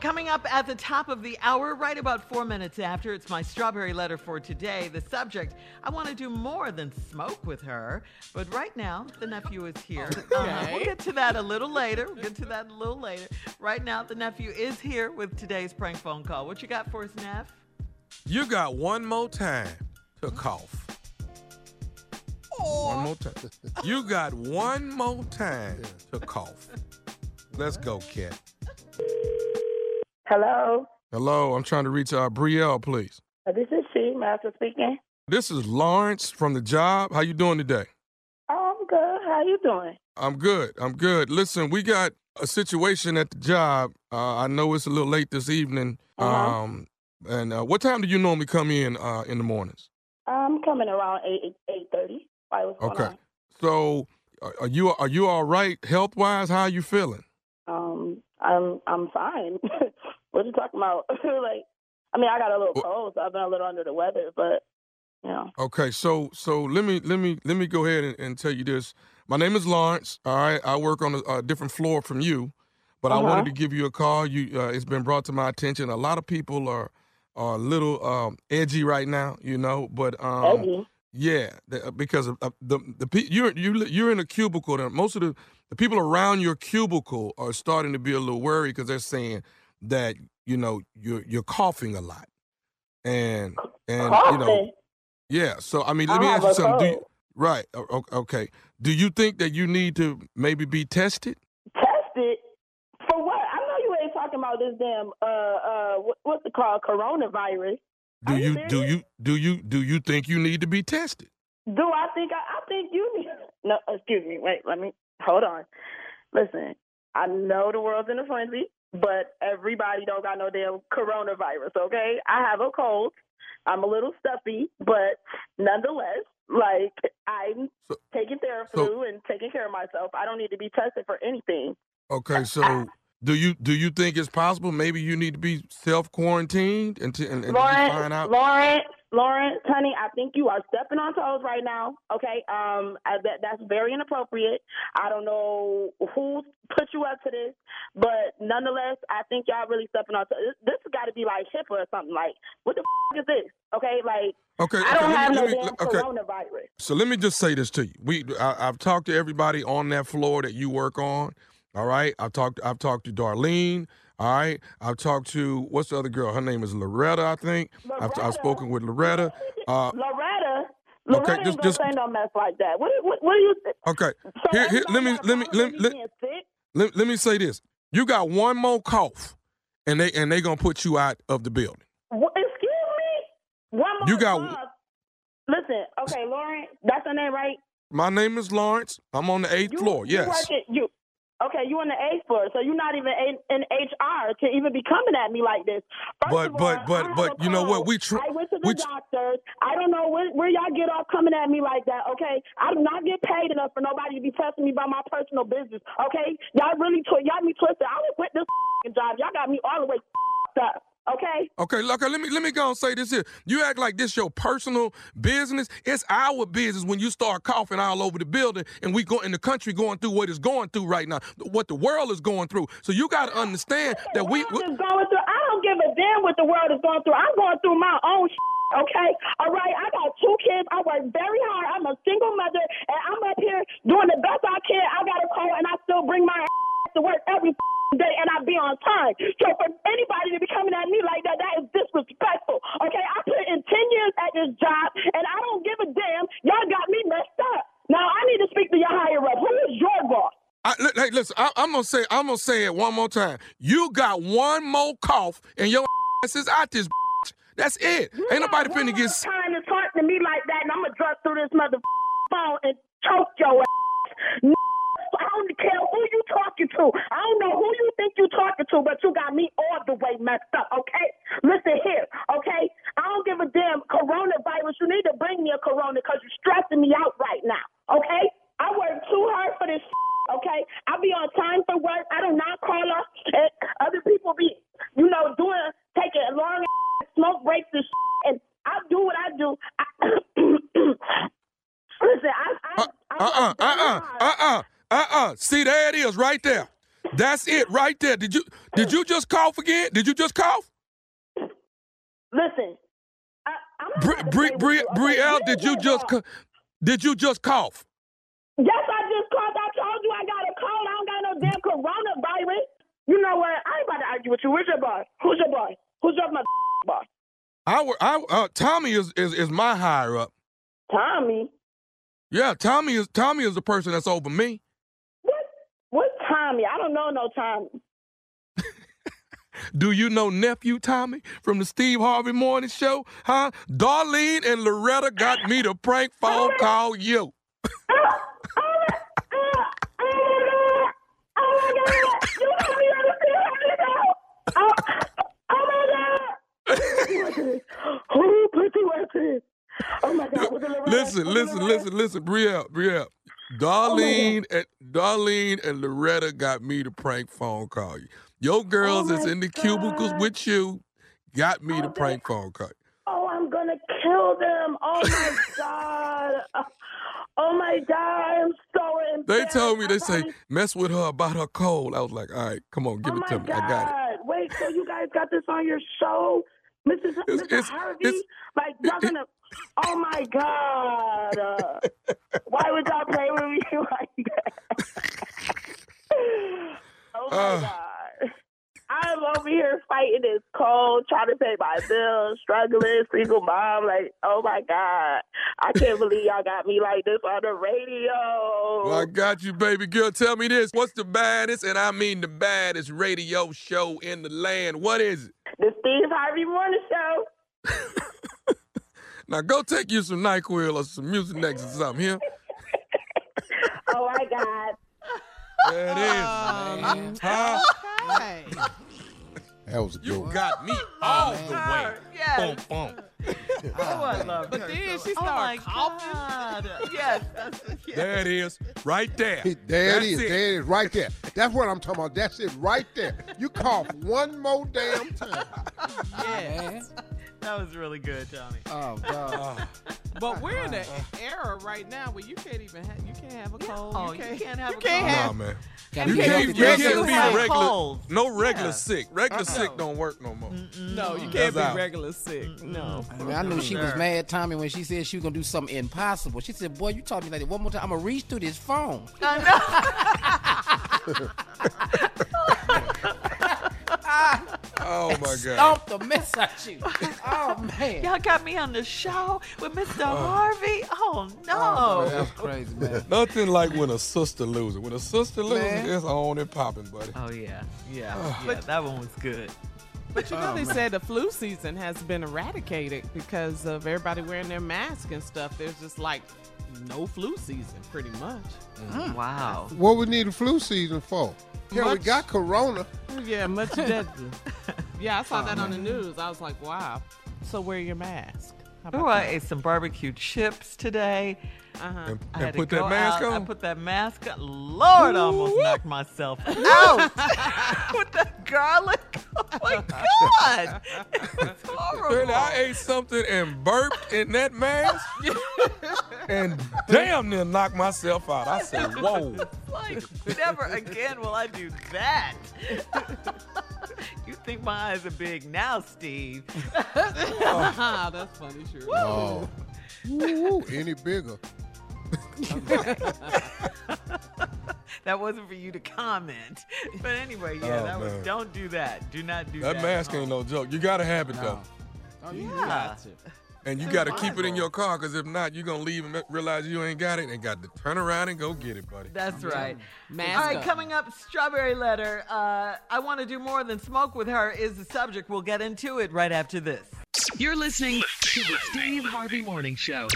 Coming up at the top of the hour, right about four minutes after, it's my strawberry letter for today. The subject I want to do more than smoke with her. But right now, the nephew is here. Uh, we'll get to that a little later. We'll get to that a little later. Right now, the nephew is here with today's prank phone call. What you got for us, Neff? You got one more time to cough. One more time. You got one more time to cough. Let's go, cat. Hello, Hello, I'm trying to reach uh, Brielle, please. Uh, this is she, Master speaking. This is Lawrence from the job. How you doing today? Oh, I'm good. How you doing? I'm good. I'm good. Listen, we got a situation at the job. Uh, I know it's a little late this evening. Uh-huh. Um, and uh, what time do you normally come in uh, in the mornings? I'm coming around eight eight thirty. Why? What's going Okay. So, are are you are you all right health wise? How are you feeling? Um, I'm I'm fine. what you talking about? like, I mean, I got a little cold, so I've been a little under the weather, but you know. Okay, so so let me let me let me go ahead and, and tell you this. My name is Lawrence. All right, I work on a, a different floor from you, but I Uh-huh. wanted to give you a call. You, uh, it's been brought to my attention. A lot of people are are a little um, edgy right now, you know. But um, Edgy. yeah, the, because of, of the the you're you you're in a cubicle. And most of the the people around your cubicle are starting to be a little worried because they're saying that you know you're you're coughing a lot, and and you know. Yeah. So I mean, I let me ask you something. Do you, right. Okay. Do you think that you need to maybe be tested? Tested for what? I know you ain't talking about this damn uh uh what, what's it called coronavirus. Do you you do you do you do you think you need to be tested? Do I think I, I think you need no excuse me, wait, let me hold on. Listen, I know the world's in a frenzy, but everybody don't got no damn coronavirus, okay? I have a cold. I'm a little stuffy, but nonetheless, like I'm So- taking Theraflu so- and taking care of myself. I don't need to be tested for anything. Okay. So do you do you think it's possible? Maybe you need to be self quarantined and and, and find out. Lawrence, Lawrence, honey, I think you are stepping on toes right now. Okay, um, uh, that that's very inappropriate. I don't know who put you up to this, but nonetheless, I think y'all really stepping on toes. This, has got to be like HIPAA or something. Like, what the f- is this? Okay, like Okay. I don't okay, have let no me, damn okay. coronavirus. So let me just say this to you. We I, I've talked to everybody on that floor that you work on. All right. I've talked I've talked to Darlene. All right. I've talked to what's the other girl? Her name is Loretta, I think. I've, I've spoken with Loretta. Uh, Loretta, Okay, Loretta ain't just- just- say no mess like that. What what, what do you? Th- okay. so Here, here, let me let me let, let, me let, let me say this. You got one more cough, and they and they gonna put you out of the building. What, excuse me? One more You got- time. Listen, okay, Lauren, that's her name, right? My name is Lawrence. I'm on the eighth You, floor. You Yes. work at, you, okay, you in the A floor, so you're not even in, HR to even be coming at me like this. First But- but- all, but- but you know what? We tr- I went to the we tr- doctor. I don't know where, where y'all get off coming at me like that. Okay, I do not get paid enough for nobody to be testing me about my personal business. Okay, y'all really twi- y'all me twisted. I was with this job. Y'all got me all the way up. Okay. Okay, look, let me let me go and say this here. You act like this your personal business. It's our business when you start coughing all over the building and we go in the country going through what it's going through right now, what the world is going through. So you got to understand that we. world is going through. I don't give a damn what the world is going through. I'm going through my own. Shit. Okay, all right. I got two kids. I work very hard. I'm a single mother, and I'm up here doing the best I can. I got a call, and I still bring my to work every day, and I be on time. So for anybody to be coming at me like that, that is disrespectful. Okay, I put in ten years at this job, and I don't give a damn. Y'all got me messed up. Now I need to speak to your higher up. Who is your boss? I, hey, listen, I, I'm gonna say I'm gonna say it one more time. You got one more cough and your ass is out this. bitch. That's it. You Ain't nobody finna get. time to talk to me like that, and I'm gonna drop through this mother phone and choke your ass. I don't care who you talking to. I don't know who you think you talking to, but you got me all the way messed up. Okay, listen here. Okay, I don't give a damn coronavirus. You need to bring me a corona because you're stressing me out right now. Okay, I work too hard for this. Okay, I be on time for work. I do not call off. Other people be, you know, doing taking long smoke breaks and and I do what I do. I, listen, I, I, Uh uh uh uh uh uh uh uh. See there it is right there. That's it right there. Did you Did you just cough again? Did you just cough? Listen, I, I'm Bri- Bri- Bri- Brielle, did you just just did you just cough? Yes, I just called. I told you I got a cold. I don't got damn coronavirus. You know what? I ain't about to argue with you. Where's your boy? Who's your boy? Who's your mother boy? I, were- I uh, Tommy is, is is my higher up. Tommy. Yeah, Tommy is Tommy is the person that's over me. What? What Tommy? I don't know no Tommy. Do you know nephew Tommy from the Steve Harvey Morning Show? Huh? Darlene and Loretta got me to prank phone call you. You got me on the field now! Oh, oh my God! Who put you this? Oh my God! Listen, listen, listen, listen, Brielle, Brielle. Darlene and Darlene and Loretta got me to prank phone call you. Your girls Oh that's my in the cubicles with you got me Oh, to they- prank phone call you. Oh, I'm gonna kill them! Oh my God! Oh my God! I'm so. They told me they say mess with her about her cold. I was like, all right, come on, give oh it to me. God! I got it. Wait, so you guys got this on your show, Mrs. It's- Mr. it's- Harvey? it's- like y'all gonna? Oh my God! Uh, why would y'all play with me like that? oh my Uh. God! I'm over here fighting this cold, trying to pay my bills, struggling, single mom. Like, oh my God. I can't believe y'all got me like this on the radio. Well, I got you, baby girl. Tell me this. What's the baddest, and I mean the baddest radio show in the land? What is it? the Steve Harvey Morning Show. Now go take you some NyQuil or some Mucinex or something here. Oh my God. There it is. Oh, man, Huh? hey. That was a good You one. got me oh, all the way. Her, yes. Boom, boom. Oh, I love But her then so- she oh my started coughing. God. yes, that's yes. There it is. Right there. There That's it is. There it is. Right there. That's what I'm talking about. That's it right there. You cough one more damn time. Yes. That was really good, Johnny. Oh God. Oh, But we're in uh, an uh. era right now where you can't even have you can't have a cold. Oh, you you can't, can't have you a can't cold. have Nah, man. Gotta You can't, healthy. you You can't be regular. colds. No regular Yeah. sick. Regular Uh-uh. sick don't work no more. No, you can't That's be out. regular sick. No. I, mean, I knew she was mad, Tommy, when she said she was gonna do something impossible. She said, "Boy, you taught me like that one more time. I'm gonna reach through this phone." Oh my God. Stomp the mess out you. Oh man. Y'all got me on the show with Mr. Oh. Harvey. Oh, oh no. Oh, man, that's crazy, man. Nothing like when a sister loses. When a sister loses, Man. it's on and popping, buddy. Oh yeah, yeah, ah. yeah. That one was good. But you know Oh, they man. said the flu season has been eradicated because of everybody wearing their mask and stuff. There's just like no flu season, pretty much. Mm, mm. Wow. What we need a flu season for? Yeah, we Much- got corona. Yeah, much deadly. Yeah, I saw that on the news. I was like, wow. So wear your mask. How Oh, I that? ate some barbecue chips today. Uh-huh. And, I and had put to that mask out. I put that mask on. Lord, I almost knocked myself out with that garlic. Oh my God, it was horrible. Then I ate something and burped in that mask, and damn near knocked myself out. I said, "Whoa!" like, never again will I do that. You think my eyes are big now, Steve? That's funny, sure. Oh. Ooh, any bigger. That wasn't for you to comment. But anyway, yeah, Oh, that was. Don't do that. Do not do That that. mask ain't no joke. You gotta have it though, Oh, you Yeah. got to. And you gotta keep it in your car, cause if not, you're gonna leave and realize you ain't got it, and got to turn around and go get it, buddy. That's right. Mask All right, up. coming up, Strawberry Letter. Uh, I want to do more than smoke with her is the subject. We'll get into it right after this. You're listening to the Steve Harvey Morning Show.